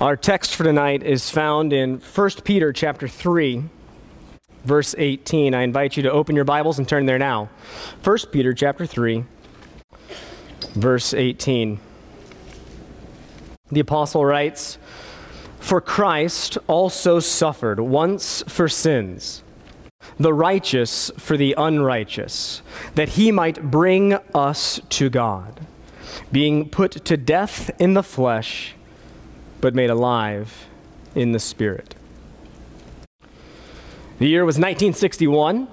Our text for tonight is found in 1 Peter chapter 3 verse 18. I invite you to open your Bibles and turn there now. 1 Peter chapter 3 verse 18. The apostle writes, "For Christ also suffered once for sins, the righteous for the unrighteous, that he might bring us to God, being put to death in the flesh, but made alive in the spirit." The year was 1961.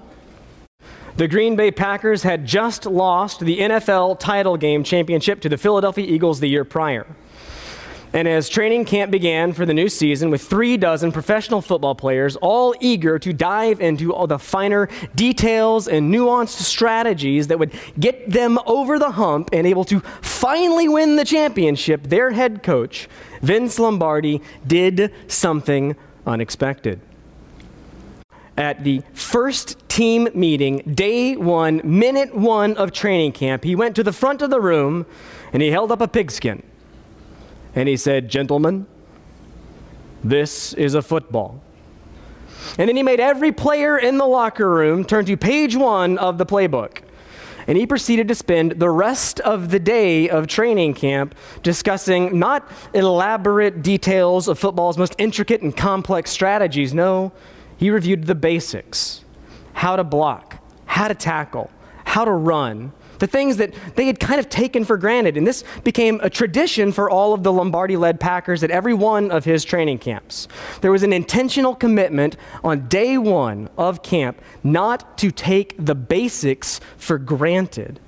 The Green Bay Packers had just lost the NFL title game championship to the Philadelphia Eagles the year prior. And as training camp began for the new season with three dozen professional football players, all eager to dive into all the finer details and nuanced strategies that would get them over the hump and able to finally win the championship, their head coach, Vince Lombardi, did something unexpected at the first team meeting, day one, minute one of training camp, he went to the front of the room and he held up a pigskin. And he said, Gentlemen, this is a football. And then he made every player in the locker room turn to page one of the playbook. And he proceeded to spend the rest of the day of training camp discussing not elaborate details of football's most intricate and complex strategies. No, he reviewed the basics how to block, how to tackle, how to run, the things that they had kind of taken for granted. And this became a tradition for all of the Lombardi led Packers at every one of his training camps. There was an intentional commitment on day one of camp not to take the basics for granted.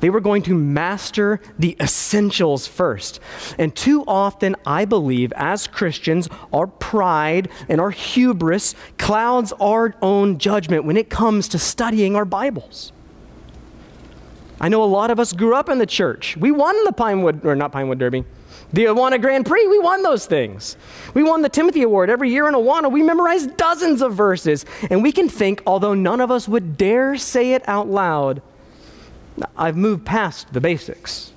They were going to master the essentials first. And too often, I believe, as Christians, our pride and our hubris clouds our own judgment when it comes to studying our Bibles. I know a lot of us grew up in the church. We won the Pinewood, or not Pinewood Derby, the Awana Grand Prix. We won those things. We won the Timothy Award every year in Awana. We memorized dozens of verses. And we can think, although none of us would dare say it out loud, I've moved past the basics.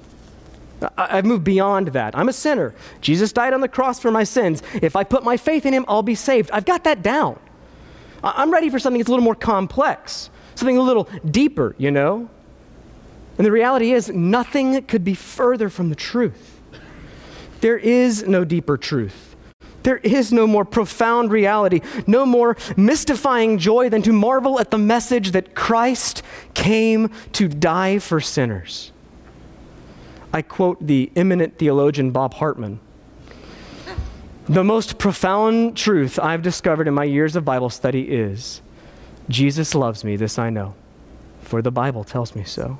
I've moved beyond that. I'm a sinner. Jesus died on the cross for my sins. If I put my faith in him, I'll be saved. I've got that down. I'm ready for something that's a little more complex, something a little deeper, you know? And the reality is, nothing could be further from the truth. There is no deeper truth. There is no more profound reality, no more mystifying joy than to marvel at the message that Christ came to die for sinners. I quote the eminent theologian Bob Hartman. The most profound truth I've discovered in my years of Bible study is Jesus loves me, this I know, for the Bible tells me so.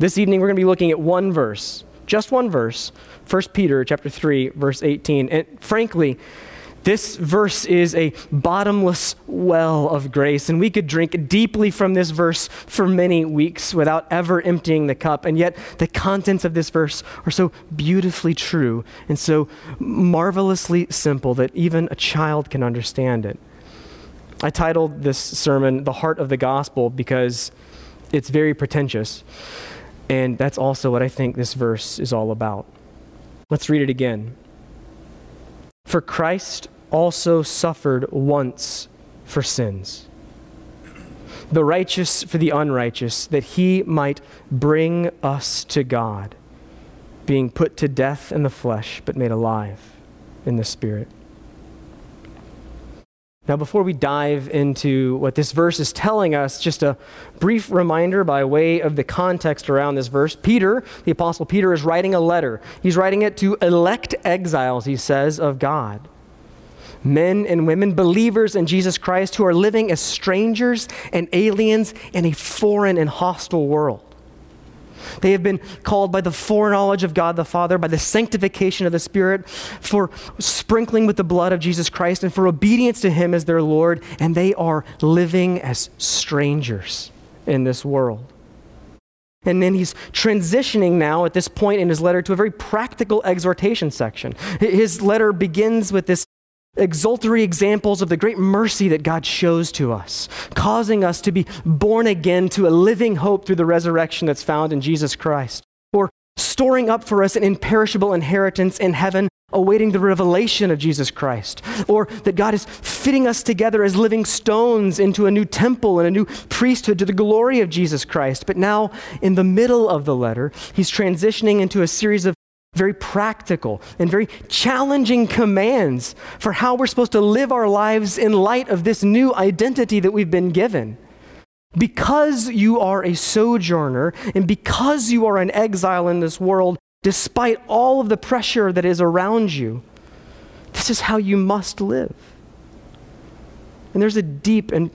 This evening, we're going to be looking at one verse just one verse, 1 Peter chapter 3 verse 18. And frankly, this verse is a bottomless well of grace, and we could drink deeply from this verse for many weeks without ever emptying the cup. And yet, the contents of this verse are so beautifully true and so marvelously simple that even a child can understand it. I titled this sermon, The Heart of the Gospel, because it's very pretentious. And that's also what I think this verse is all about. Let's read it again. For Christ also suffered once for sins, the righteous for the unrighteous, that he might bring us to God, being put to death in the flesh, but made alive in the spirit. Now, before we dive into what this verse is telling us, just a brief reminder by way of the context around this verse. Peter, the Apostle Peter, is writing a letter. He's writing it to elect exiles, he says, of God. Men and women, believers in Jesus Christ, who are living as strangers and aliens in a foreign and hostile world. They have been called by the foreknowledge of God the Father, by the sanctification of the Spirit, for sprinkling with the blood of Jesus Christ, and for obedience to Him as their Lord, and they are living as strangers in this world. And then he's transitioning now at this point in his letter to a very practical exhortation section. His letter begins with this exultory examples of the great mercy that God shows to us, causing us to be born again to a living hope through the resurrection that's found in Jesus Christ. or storing up for us an imperishable inheritance in heaven, awaiting the revelation of Jesus Christ. Or that God is fitting us together as living stones into a new temple and a new priesthood to the glory of Jesus Christ. But now, in the middle of the letter, he's transitioning into a series of very practical and very challenging commands for how we're supposed to live our lives in light of this new identity that we've been given. Because you are a sojourner and because you are an exile in this world, despite all of the pressure that is around you, this is how you must live. And there's a deep and,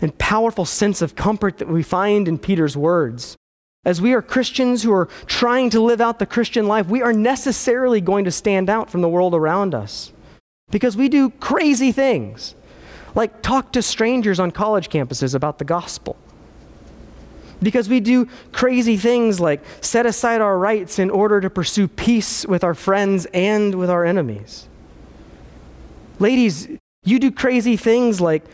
and powerful sense of comfort that we find in Peter's words. As we are Christians who are trying to live out the Christian life, we are necessarily going to stand out from the world around us because we do crazy things, like talk to strangers on college campuses about the gospel. Because we do crazy things like set aside our rights in order to pursue peace with our friends and with our enemies. Ladies, you do crazy things like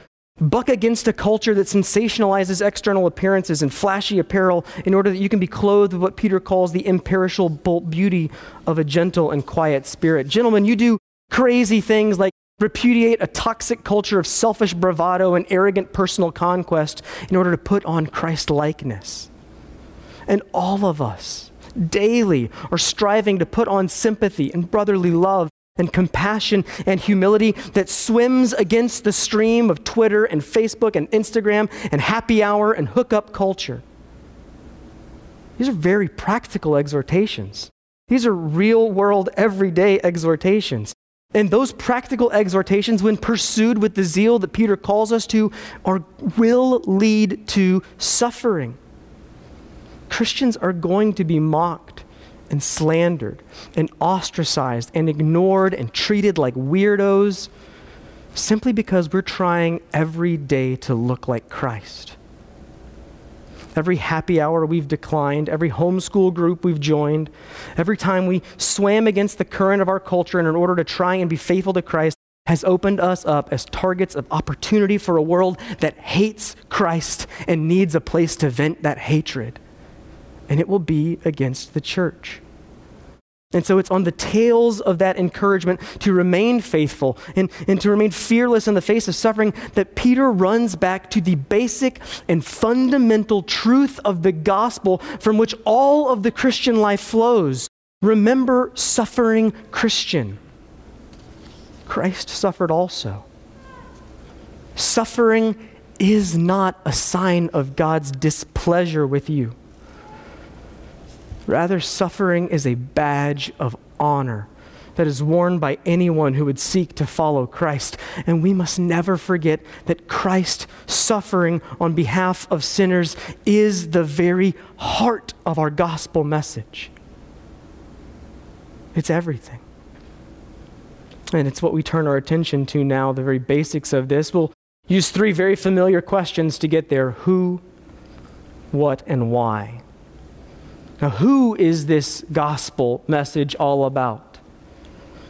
Buck against a culture that sensationalizes external appearances and flashy apparel in order that you can be clothed with what Peter calls the imperishable beauty of a gentle and quiet spirit. Gentlemen, you do crazy things like repudiate a toxic culture of selfish bravado and arrogant personal conquest in order to put on Christ likeness. And all of us daily are striving to put on sympathy and brotherly love and compassion and humility that swims against the stream of Twitter and Facebook and Instagram and happy hour and hookup culture. These are very practical exhortations. These are real world, everyday exhortations. And those practical exhortations, when pursued with the zeal that Peter calls us to, are, will lead to suffering. Christians are going to be mocked and slandered and ostracized and ignored and treated like weirdos simply because we're trying every day to look like Christ. Every happy hour we've declined, every homeschool group we've joined, every time we swam against the current of our culture in order to try and be faithful to Christ has opened us up as targets of opportunity for a world that hates Christ and needs a place to vent that hatred. And it will be against the church. And so it's on the tails of that encouragement to remain faithful and, and to remain fearless in the face of suffering that Peter runs back to the basic and fundamental truth of the gospel from which all of the Christian life flows. Remember, suffering Christian. Christ suffered also. Suffering is not a sign of God's displeasure with you. Rather, suffering is a badge of honor that is worn by anyone who would seek to follow Christ. And we must never forget that Christ suffering on behalf of sinners is the very heart of our gospel message. It's everything. And it's what we turn our attention to now, the very basics of this. We'll use three very familiar questions to get there who, what, and why. Now, who is this gospel message all about?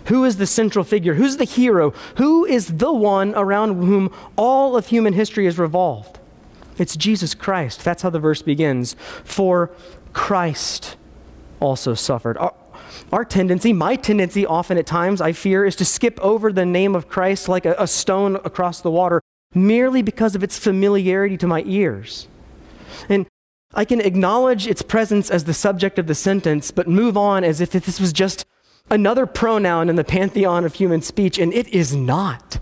Who is the central figure? Who's the hero? Who is the one around whom all of human history is revolved? It's Jesus Christ. That's how the verse begins. For Christ also suffered. Our, our, tendency, my tendency often at times, I fear, is to skip over the name of Christ like a, a stone across the water merely because of its familiarity to my ears. And I can acknowledge its presence as the subject of the sentence, but move on as if this was just another pronoun in the pantheon of human speech, and it is not.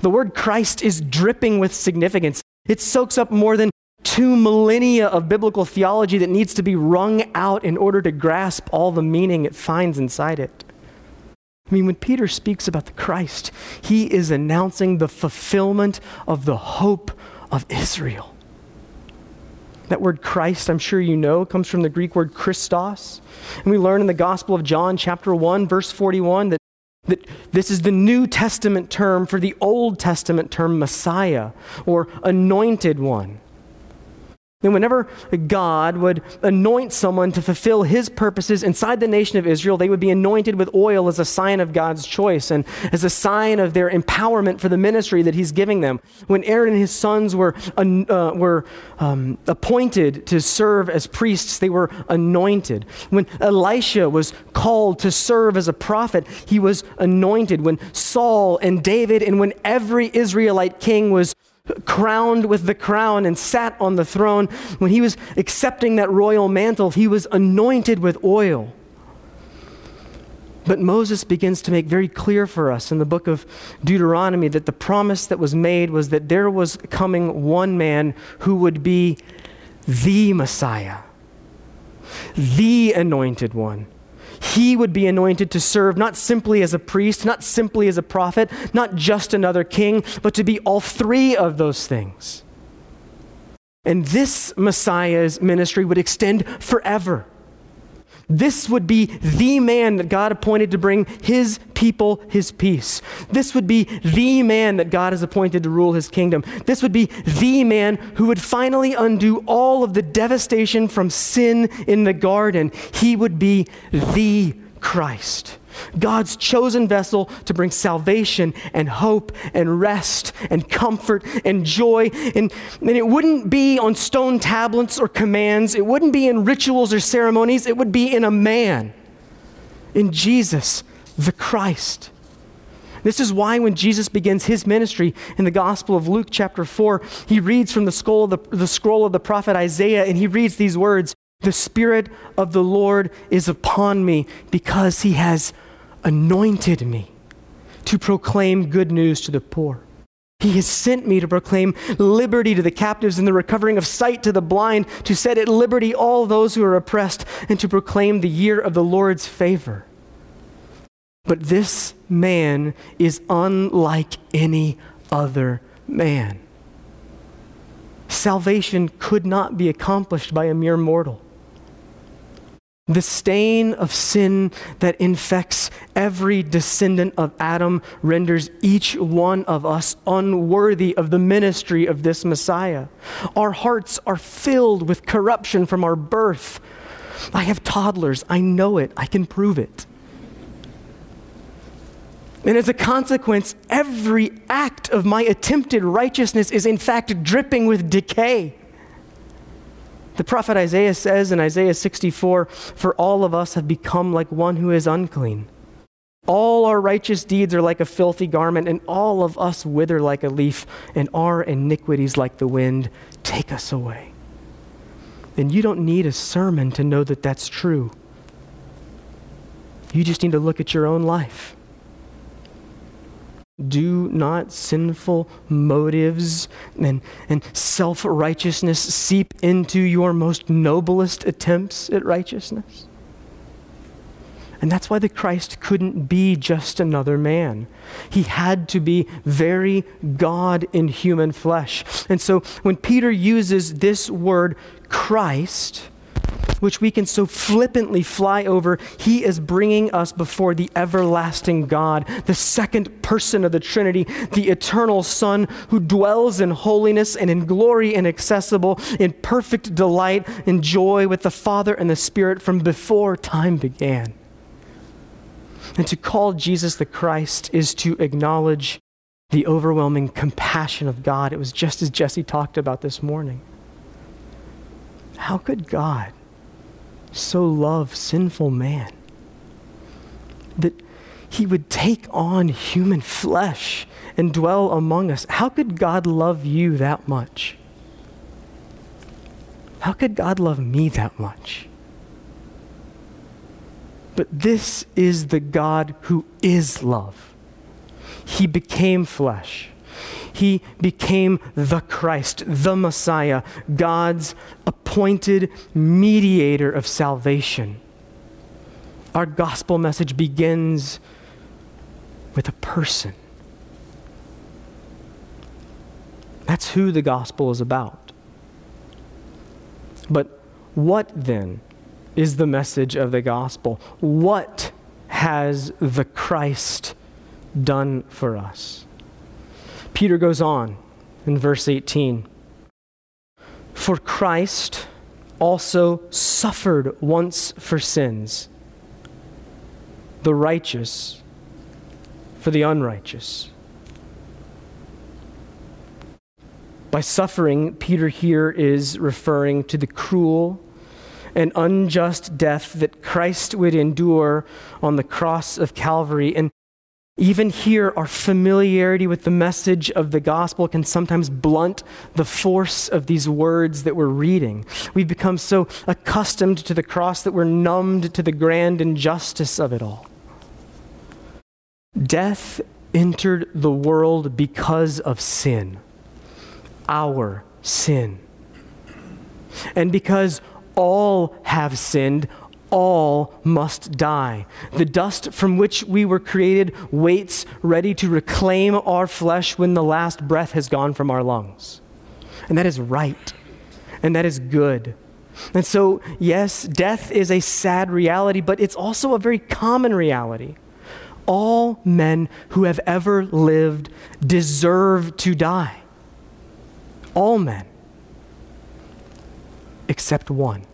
The word Christ is dripping with significance. It soaks up more than two millennia of biblical theology that needs to be wrung out in order to grasp all the meaning it finds inside it. I mean, when Peter speaks about the Christ, he is announcing the fulfillment of the hope of Israel. That word Christ, I'm sure you know, comes from the Greek word Christos. And we learn in the Gospel of John, chapter 1, verse 41, that, that this is the New Testament term for the Old Testament term Messiah or anointed one. And whenever God would anoint someone to fulfill his purposes inside the nation of Israel, they would be anointed with oil as a sign of God's choice and as a sign of their empowerment for the ministry that he's giving them. When Aaron and his sons were, uh, were um, appointed to serve as priests, they were anointed. When Elisha was called to serve as a prophet, he was anointed. When Saul and David and when every Israelite king was crowned with the crown and sat on the throne, when he was accepting that royal mantle, he was anointed with oil. But Moses begins to make very clear for us in the book of Deuteronomy that the promise that was made was that there was coming one man who would be the Messiah, the anointed one he would be anointed to serve not simply as a priest, not simply as a prophet, not just another king, but to be all three of those things. And this Messiah's ministry would extend forever. This would be the man that God appointed to bring his people his peace. This would be the man that God has appointed to rule his kingdom. This would be the man who would finally undo all of the devastation from sin in the garden. He would be the Christ. God's chosen vessel to bring salvation and hope and rest and comfort and joy. And, and it wouldn't be on stone tablets or commands, it wouldn't be in rituals or ceremonies, it would be in a man, in Jesus, the Christ. This is why when Jesus begins his ministry in the Gospel of Luke, chapter 4, he reads from the scroll of the, the, scroll of the prophet Isaiah and he reads these words The Spirit of the Lord is upon me because he has anointed me to proclaim good news to the poor. He has sent me to proclaim liberty to the captives and the recovering of sight to the blind, to set at liberty all those who are oppressed, and to proclaim the year of the Lord's favor. But this man is unlike any other man. Salvation could not be accomplished by a mere mortal. The stain of sin that infects every descendant of Adam renders each one of us unworthy of the ministry of this Messiah. Our hearts are filled with corruption from our birth. I have toddlers. I know it. I can prove it. And as a consequence, every act of my attempted righteousness is in fact dripping with decay. The prophet Isaiah says in Isaiah 64 For all of us have become like one who is unclean. All our righteous deeds are like a filthy garment, and all of us wither like a leaf, and our iniquities like the wind take us away. Then you don't need a sermon to know that that's true. You just need to look at your own life. Do not sinful motives and, and self righteousness seep into your most noblest attempts at righteousness? And that's why the Christ couldn't be just another man. He had to be very God in human flesh. And so when Peter uses this word, Christ, which we can so flippantly fly over, he is bringing us before the everlasting God, the second person of the Trinity, the eternal Son who dwells in holiness and in glory inaccessible, in perfect delight and joy with the Father and the Spirit from before time began. And to call Jesus the Christ is to acknowledge the overwhelming compassion of God. It was just as Jesse talked about this morning. How could God so love sinful man that he would take on human flesh and dwell among us. How could God love you that much? How could God love me that much? But this is the God who is love. He became flesh. He became the Christ, the Messiah, God's appointed mediator of salvation. Our gospel message begins with a person. That's who the gospel is about. But what then is the message of the gospel? What has the Christ done for us? Peter goes on in verse 18 For Christ also suffered once for sins, the righteous for the unrighteous. By suffering, Peter here is referring to the cruel and unjust death that Christ would endure on the cross of Calvary. And even here, our familiarity with the message of the gospel can sometimes blunt the force of these words that we're reading. We've become so accustomed to the cross that we're numbed to the grand injustice of it all. Death entered the world because of sin, our sin. And because all have sinned, all must die. The dust from which we were created waits ready to reclaim our flesh when the last breath has gone from our lungs. And that is right. And that is good. And so, yes, death is a sad reality, but it's also a very common reality. All men who have ever lived deserve to die. All men, except one.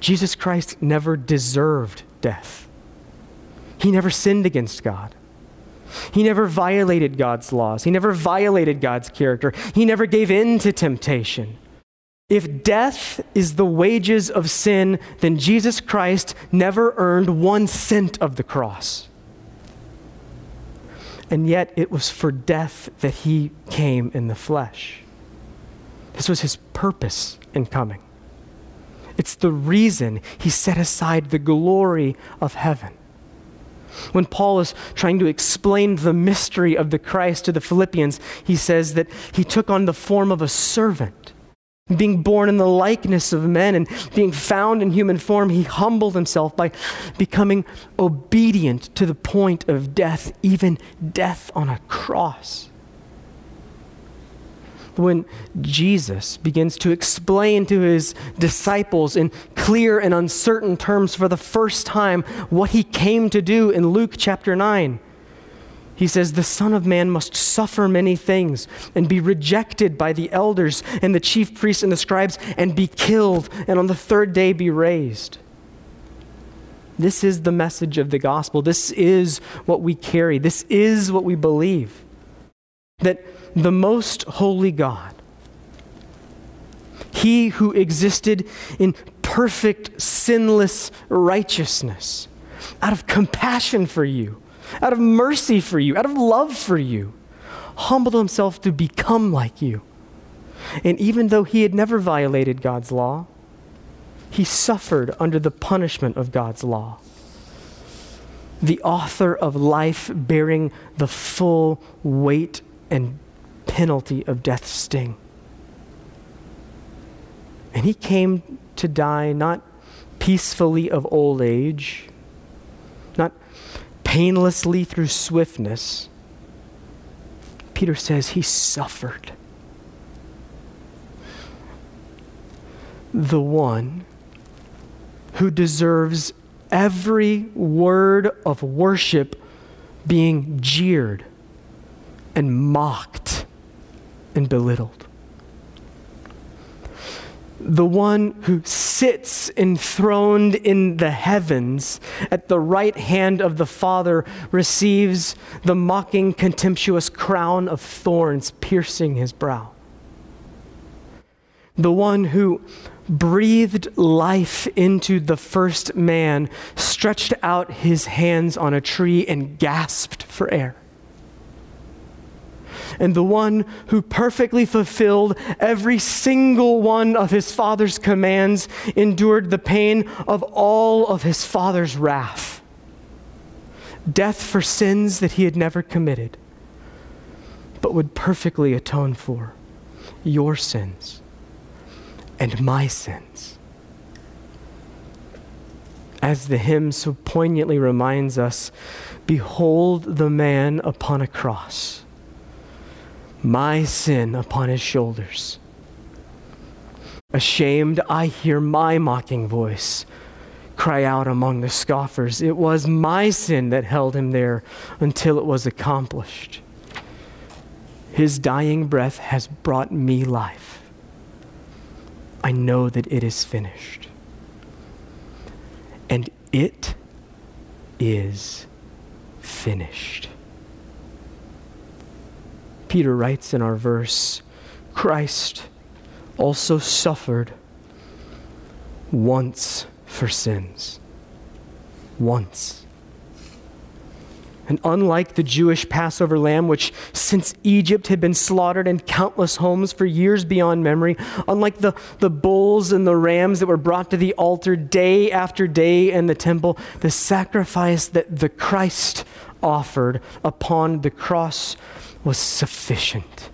Jesus Christ never deserved death. He never sinned against God. He never violated God's laws. He never violated God's character. He never gave in to temptation. If death is the wages of sin, then Jesus Christ never earned one cent of the cross. And yet it was for death that he came in the flesh. This was his purpose in coming. It's the reason he set aside the glory of heaven. When Paul is trying to explain the mystery of the Christ to the Philippians, he says that he took on the form of a servant. Being born in the likeness of men and being found in human form, he humbled himself by becoming obedient to the point of death, even death on a cross when Jesus begins to explain to his disciples in clear and uncertain terms for the first time what he came to do in Luke chapter 9. He says, The Son of Man must suffer many things and be rejected by the elders and the chief priests and the scribes and be killed and on the third day be raised. This is the message of the gospel. This is what we carry. This is what we believe. That the most holy God, he who existed in perfect, sinless righteousness, out of compassion for you, out of mercy for you, out of love for you, humbled himself to become like you. And even though he had never violated God's law, he suffered under the punishment of God's law. The author of life bearing the full weight and penalty of death's sting. And he came to die not peacefully of old age, not painlessly through swiftness. Peter says he suffered. The one who deserves every word of worship being jeered and mocked and belittled. The one who sits enthroned in the heavens at the right hand of the Father receives the mocking, contemptuous crown of thorns piercing his brow. The one who breathed life into the first man stretched out his hands on a tree and gasped for air and the one who perfectly fulfilled every single one of his father's commands endured the pain of all of his father's wrath. Death for sins that he had never committed, but would perfectly atone for your sins and my sins. As the hymn so poignantly reminds us, behold the man upon a cross my sin upon his shoulders. Ashamed, I hear my mocking voice cry out among the scoffers. It was my sin that held him there until it was accomplished. His dying breath has brought me life. I know that it is finished. And it is finished. Peter writes in our verse Christ also suffered once for sins. Once. And unlike the Jewish Passover lamb, which since Egypt had been slaughtered in countless homes for years beyond memory, unlike the, the bulls and the rams that were brought to the altar day after day in the temple, the sacrifice that the Christ offered upon the cross was sufficient.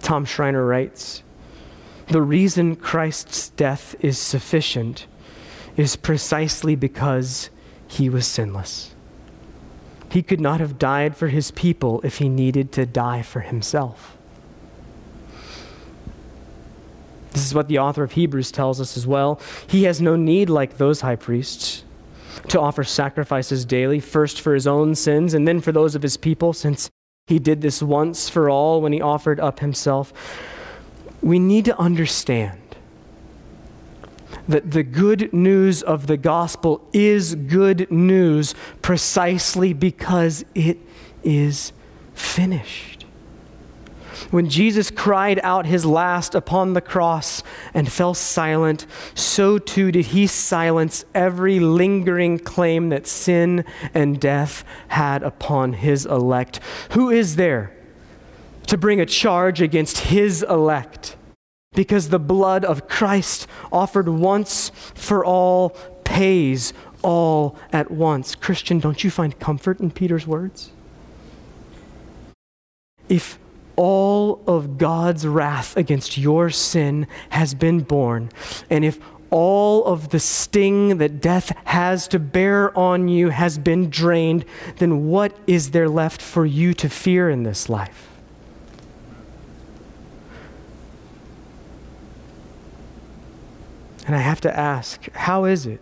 Tom Schreiner writes The reason Christ's death is sufficient is precisely because he was sinless. He could not have died for his people if he needed to die for himself. This is what the author of Hebrews tells us as well. He has no need, like those high priests, to offer sacrifices daily, first for his own sins and then for those of his people, since he did this once for all when he offered up himself. We need to understand that the good news of the gospel is good news precisely because it is finished. When Jesus cried out his last upon the cross and fell silent, so too did he silence every lingering claim that sin and death had upon his elect. Who is there to bring a charge against his elect? Because the blood of Christ offered once for all pays all at once. Christian, don't you find comfort in Peter's words? If all of God's wrath against your sin has been borne, and if all of the sting that death has to bear on you has been drained, then what is there left for you to fear in this life? And I have to ask, how is it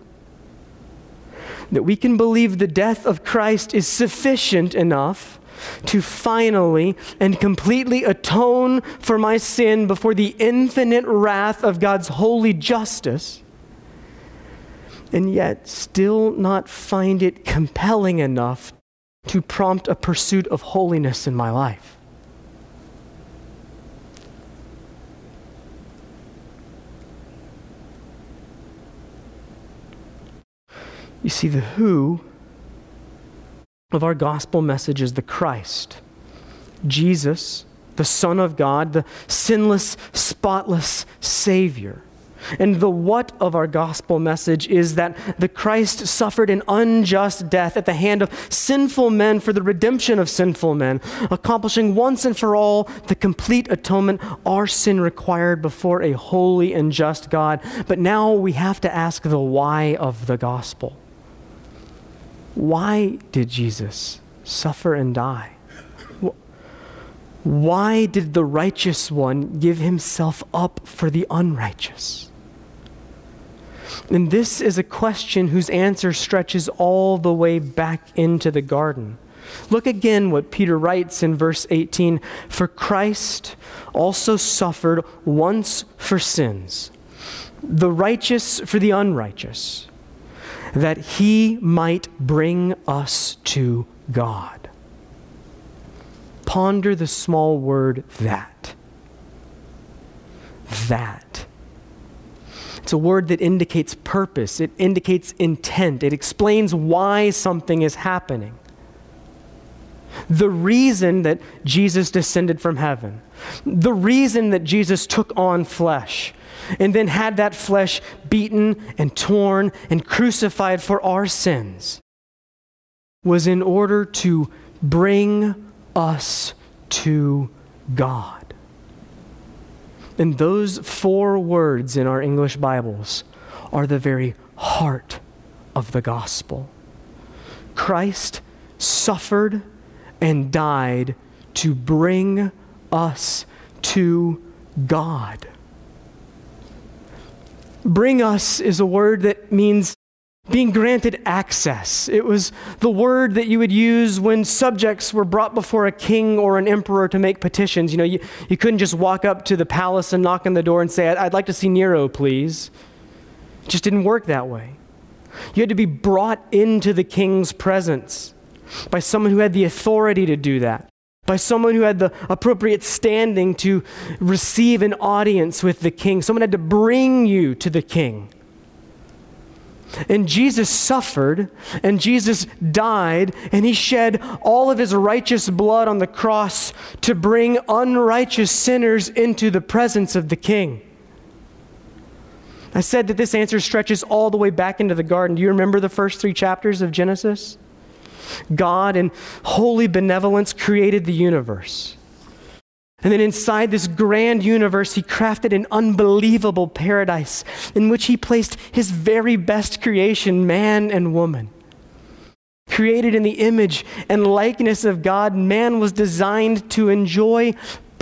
that we can believe the death of Christ is sufficient enough to finally and completely atone for my sin before the infinite wrath of God's holy justice, and yet still not find it compelling enough to prompt a pursuit of holiness in my life? You see, the who of our gospel message is the Christ, Jesus, the Son of God, the sinless, spotless Savior. And the what of our gospel message is that the Christ suffered an unjust death at the hand of sinful men for the redemption of sinful men, accomplishing once and for all the complete atonement our sin required before a holy and just God. But now we have to ask the why of the gospel. Why did Jesus suffer and die? Why did the righteous one give himself up for the unrighteous? And this is a question whose answer stretches all the way back into the garden. Look again what Peter writes in verse 18 For Christ also suffered once for sins, the righteous for the unrighteous that he might bring us to God. Ponder the small word that. That. It's a word that indicates purpose, it indicates intent, it explains why something is happening. The reason that Jesus descended from heaven, the reason that Jesus took on flesh, and then had that flesh beaten and torn and crucified for our sins was in order to bring us to God. And those four words in our English Bibles are the very heart of the gospel. Christ suffered and died to bring us to God. Bring us is a word that means being granted access. It was the word that you would use when subjects were brought before a king or an emperor to make petitions. You know, you, you couldn't just walk up to the palace and knock on the door and say, I'd, I'd like to see Nero, please. It just didn't work that way. You had to be brought into the king's presence by someone who had the authority to do that, by someone who had the appropriate standing to receive an audience with the king. Someone had to bring you to the king. And Jesus suffered, and Jesus died, and he shed all of his righteous blood on the cross to bring unrighteous sinners into the presence of the king. I said that this answer stretches all the way back into the garden. Do you remember the first three chapters of Genesis? God, in holy benevolence, created the universe. And then inside this grand universe, he crafted an unbelievable paradise in which he placed his very best creation, man and woman. Created in the image and likeness of God, man was designed to enjoy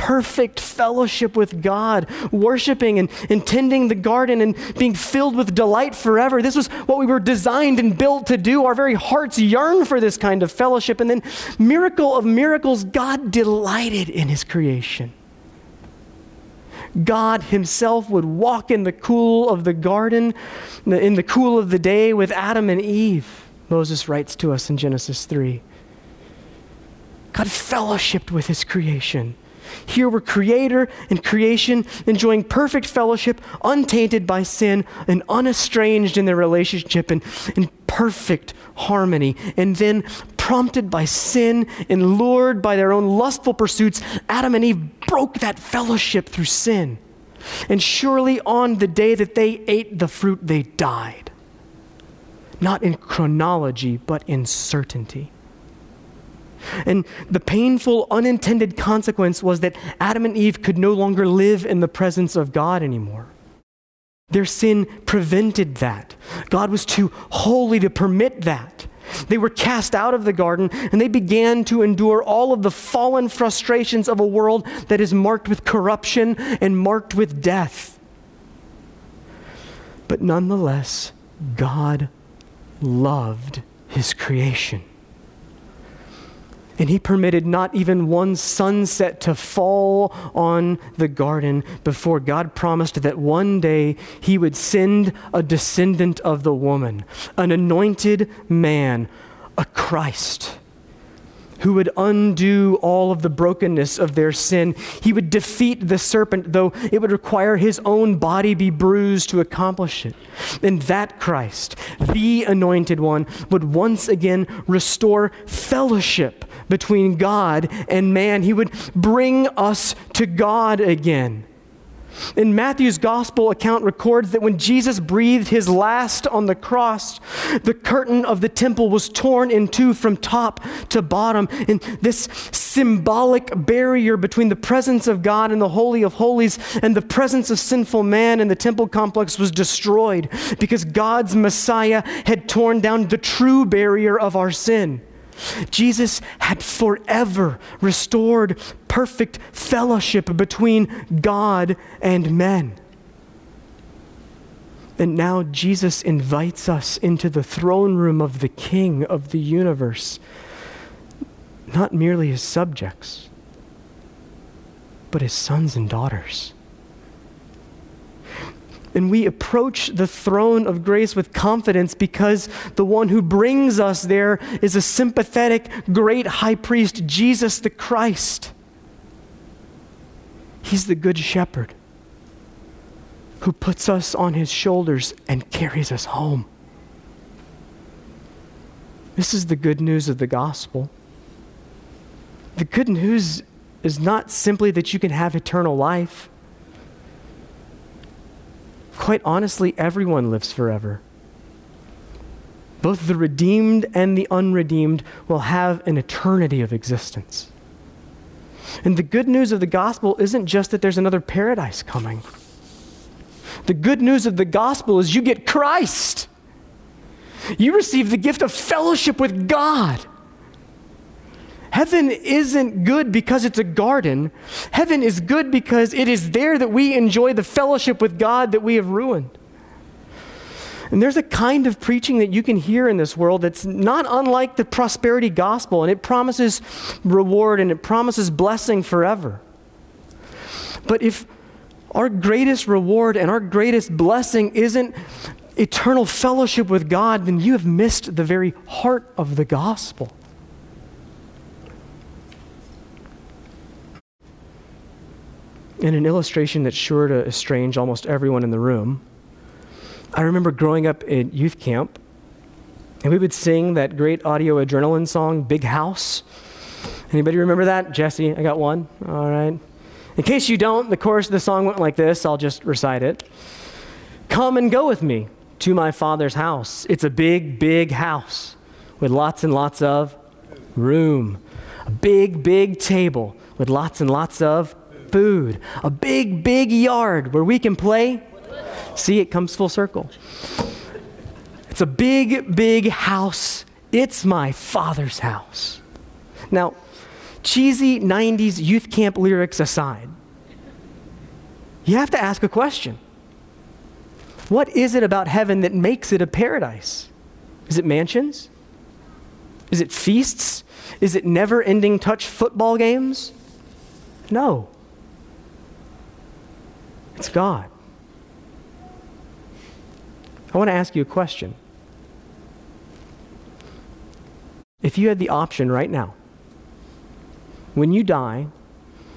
perfect fellowship with God, worshiping and, tending the garden and being filled with delight forever. This was what we were designed and built to do. Our very hearts yearn for this kind of fellowship. And then, miracle of miracles, God delighted in his creation. God Himself would walk in the cool of the garden, in the cool of the day with Adam and Eve, Moses writes to us in Genesis 3. God fellowshipped with His creation. Here we're creator and creation enjoying perfect fellowship, untainted by sin, and unestranged in their relationship, and in perfect harmony. And then, prompted by sin and lured by their own lustful pursuits, Adam and Eve broke that fellowship through sin. And surely on the day that they ate the fruit, they died. Not in chronology, but in certainty. And the painful, unintended consequence was that Adam and Eve could no longer live in the presence of God anymore. Their sin prevented that. God was too holy to permit that. They were cast out of the garden and they began to endure all of the fallen frustrations of a world that is marked with corruption and marked with death. But nonetheless, God loved his creation. And he permitted not even one sunset to fall on the garden before God promised that one day he would send a descendant of the woman, an anointed man, a Christ who would undo all of the brokenness of their sin. He would defeat the serpent, though it would require his own body be bruised to accomplish it. And that Christ, the anointed one, would once again restore fellowship between God and man. He would bring us to God again. In Matthew's gospel account records that when Jesus breathed his last on the cross, the curtain of the temple was torn in two from top to bottom. And this symbolic barrier between the presence of God and the Holy of Holies and the presence of sinful man in the temple complex was destroyed because God's Messiah had torn down the true barrier of our sin. Jesus had forever restored perfect fellowship between God and men. And now Jesus invites us into the throne room of the King of the universe, not merely as subjects, but as sons and daughters and we approach the throne of grace with confidence because the one who brings us there is a sympathetic, great high priest, Jesus the Christ. He's the good shepherd who puts us on his shoulders and carries us home. This is the good news of the gospel. The good news is not simply that you can have eternal life quite honestly, everyone lives forever. Both the redeemed and the unredeemed will have an eternity of existence. And the good news of the gospel isn't just that there's another paradise coming. The good news of the gospel is you get Christ. You receive the gift of fellowship with God. Heaven isn't good because it's a garden. Heaven is good because it is there that we enjoy the fellowship with God that we have ruined. And there's a kind of preaching that you can hear in this world that's not unlike the prosperity gospel, and it promises reward and it promises blessing forever. But if our greatest reward and our greatest blessing isn't eternal fellowship with God, then you have missed the very heart of the gospel. In an illustration that's sure to estrange almost everyone in the room, I remember growing up at youth camp, and we would sing that great audio adrenaline song, Big House. Anybody remember that? Jesse, I got one. All right. In case you don't, the chorus of the song went like this. I'll just recite it. Come and go with me to my father's house. It's a big, big house with lots and lots of room. A big, big table with lots and lots of food. A big, big yard where we can play See, it comes full circle. It's a big, big house. It's my father's house. Now, cheesy 90s youth camp lyrics aside, you have to ask a question. What is it about heaven that makes it a paradise? Is it mansions? Is it feasts? Is it never ending touch football games? No. It's God. I want to ask you a question. If you had the option right now, when you die,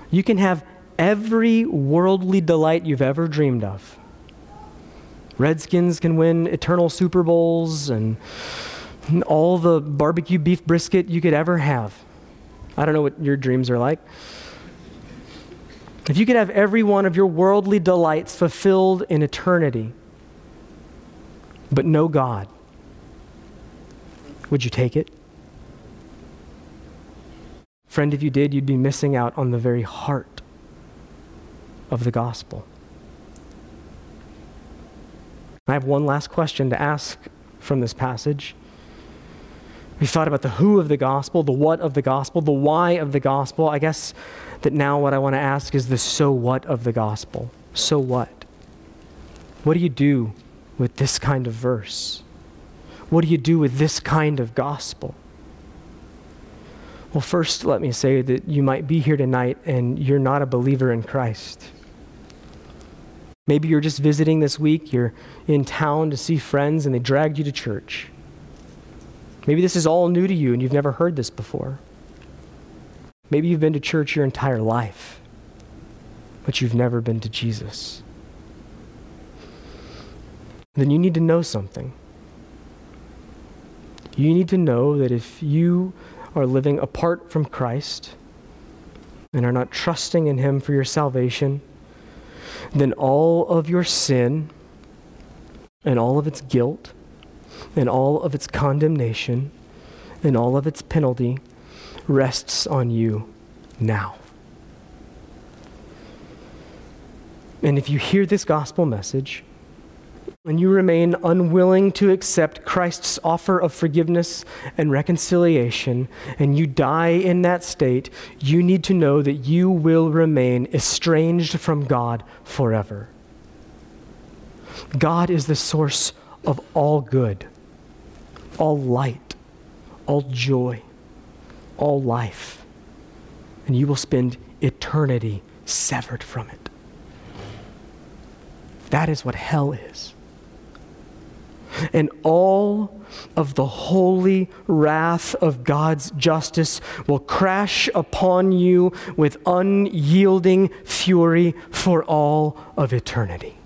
you can have every worldly delight you've ever dreamed of. Redskins can win eternal Super Bowls and all the barbecue beef brisket you could ever have. I don't know what your dreams are like. If you could have every one of your worldly delights fulfilled in eternity, but no God, would you take it? Friend, if you did, you'd be missing out on the very heart of the gospel. I have one last question to ask from this passage. We thought about the who of the gospel, the what of the gospel, the why of the gospel. I guess that now what I want to ask is the so what of the gospel. So what? What do you do with this kind of verse? What do you do with this kind of gospel? Well, first, let me say that you might be here tonight and you're not a believer in Christ. Maybe you're just visiting this week, you're in town to see friends, and they dragged you to church. Maybe this is all new to you and you've never heard this before. Maybe you've been to church your entire life, but you've never been to Jesus then you need to know something. You need to know that if you are living apart from Christ and are not trusting in Him for your salvation, then all of your sin and all of its guilt and all of its condemnation and all of its penalty rests on you now. And if you hear this gospel message, and you remain unwilling to accept Christ's offer of forgiveness and reconciliation, and you die in that state, you need to know that you will remain estranged from God forever. God is the source of all good, all light, all joy, all life, and you will spend eternity severed from it. That is what hell is and all of the holy wrath of God's justice will crash upon you with unyielding fury for all of eternity.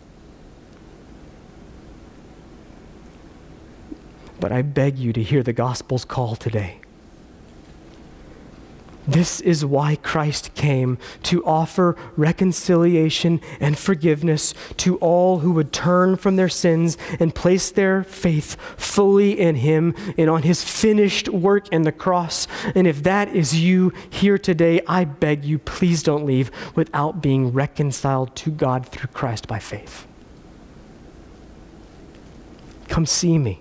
But I beg you to hear the gospel's call today. This is why Christ came to offer reconciliation and forgiveness to all who would turn from their sins and place their faith fully in Him and on His finished work in the cross. And if that is you here today, I beg you, please don't leave without being reconciled to God through Christ by faith. Come see me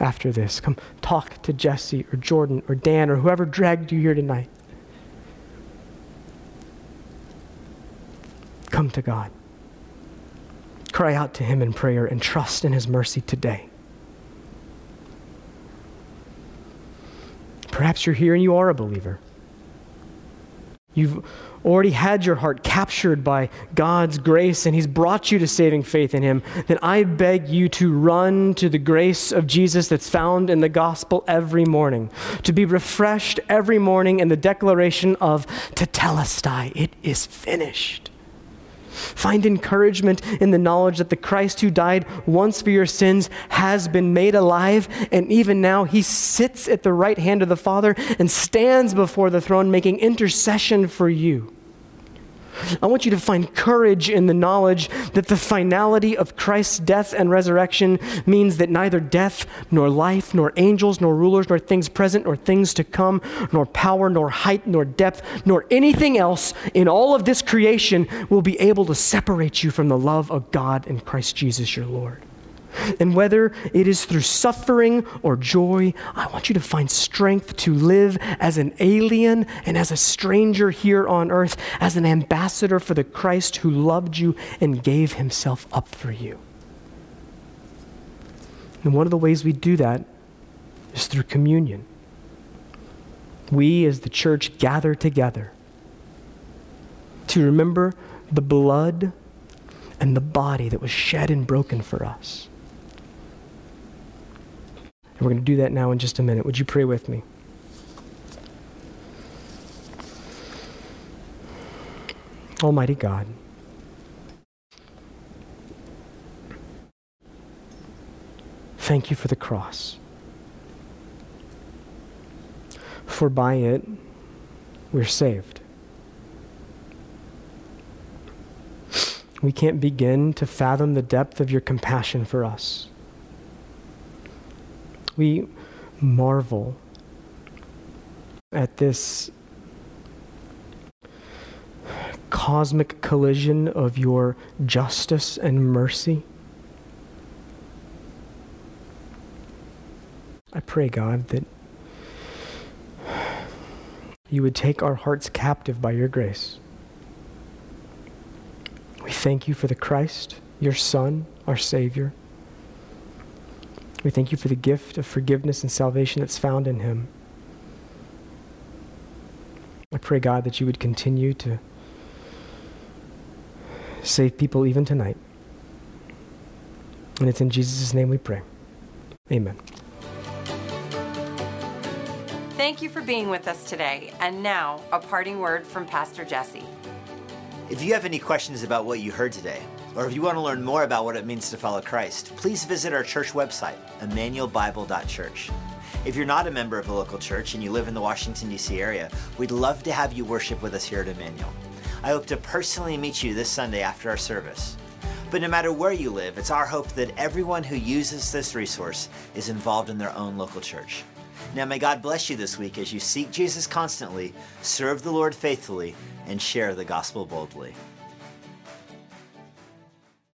after this. Come talk to Jesse or Jordan or Dan or whoever dragged you here tonight. Come to God. cry out to Him in prayer and trust in His mercy today. Perhaps you're here and you are a believer. You've already had your heart captured by God's grace and He's brought you to saving faith in Him, then I beg you to run to the grace of Jesus that's found in the gospel every morning, to be refreshed every morning in the declaration of Tetelestai, it is finished. Find encouragement in the knowledge that the Christ who died once for your sins has been made alive, and even now he sits at the right hand of the Father and stands before the throne making intercession for you. I want you to find courage in the knowledge that the finality of Christ's death and resurrection means that neither death, nor life, nor angels, nor rulers, nor things present, nor things to come, nor power, nor height, nor depth, nor anything else in all of this creation will be able to separate you from the love of God in Christ Jesus your Lord. And whether it is through suffering or joy, I want you to find strength to live as an alien and as a stranger here on earth, as an ambassador for the Christ who loved you and gave himself up for you. And one of the ways we do that is through communion. We, as the church, gather together to remember the blood and the body that was shed and broken for us. And we're going to do that now in just a minute. Would you pray with me? Almighty God, thank you for the cross. For by it, we're saved. We can't begin to fathom the depth of your compassion for us we marvel at this cosmic collision of your justice and mercy. I pray, God, that you would take our hearts captive by your grace. We thank you for the Christ, your Son, our Savior. We thank you for the gift of forgiveness and salvation that's found in him. I pray, God, that you would continue to save people even tonight. And it's in Jesus' name we pray. Amen. Thank you for being with us today. And now, a parting word from Pastor Jesse. If you have any questions about what you heard today, or if you want to learn more about what it means to follow Christ, please visit our church website, immanuelbible.church. If you're not a member of a local church and you live in the Washington, D.C. area, we'd love to have you worship with us here at Immanuel. I hope to personally meet you this Sunday after our service. But no matter where you live, it's our hope that everyone who uses this resource is involved in their own local church. Now, may God bless you this week as you seek Jesus constantly, serve the Lord faithfully, and share the gospel boldly.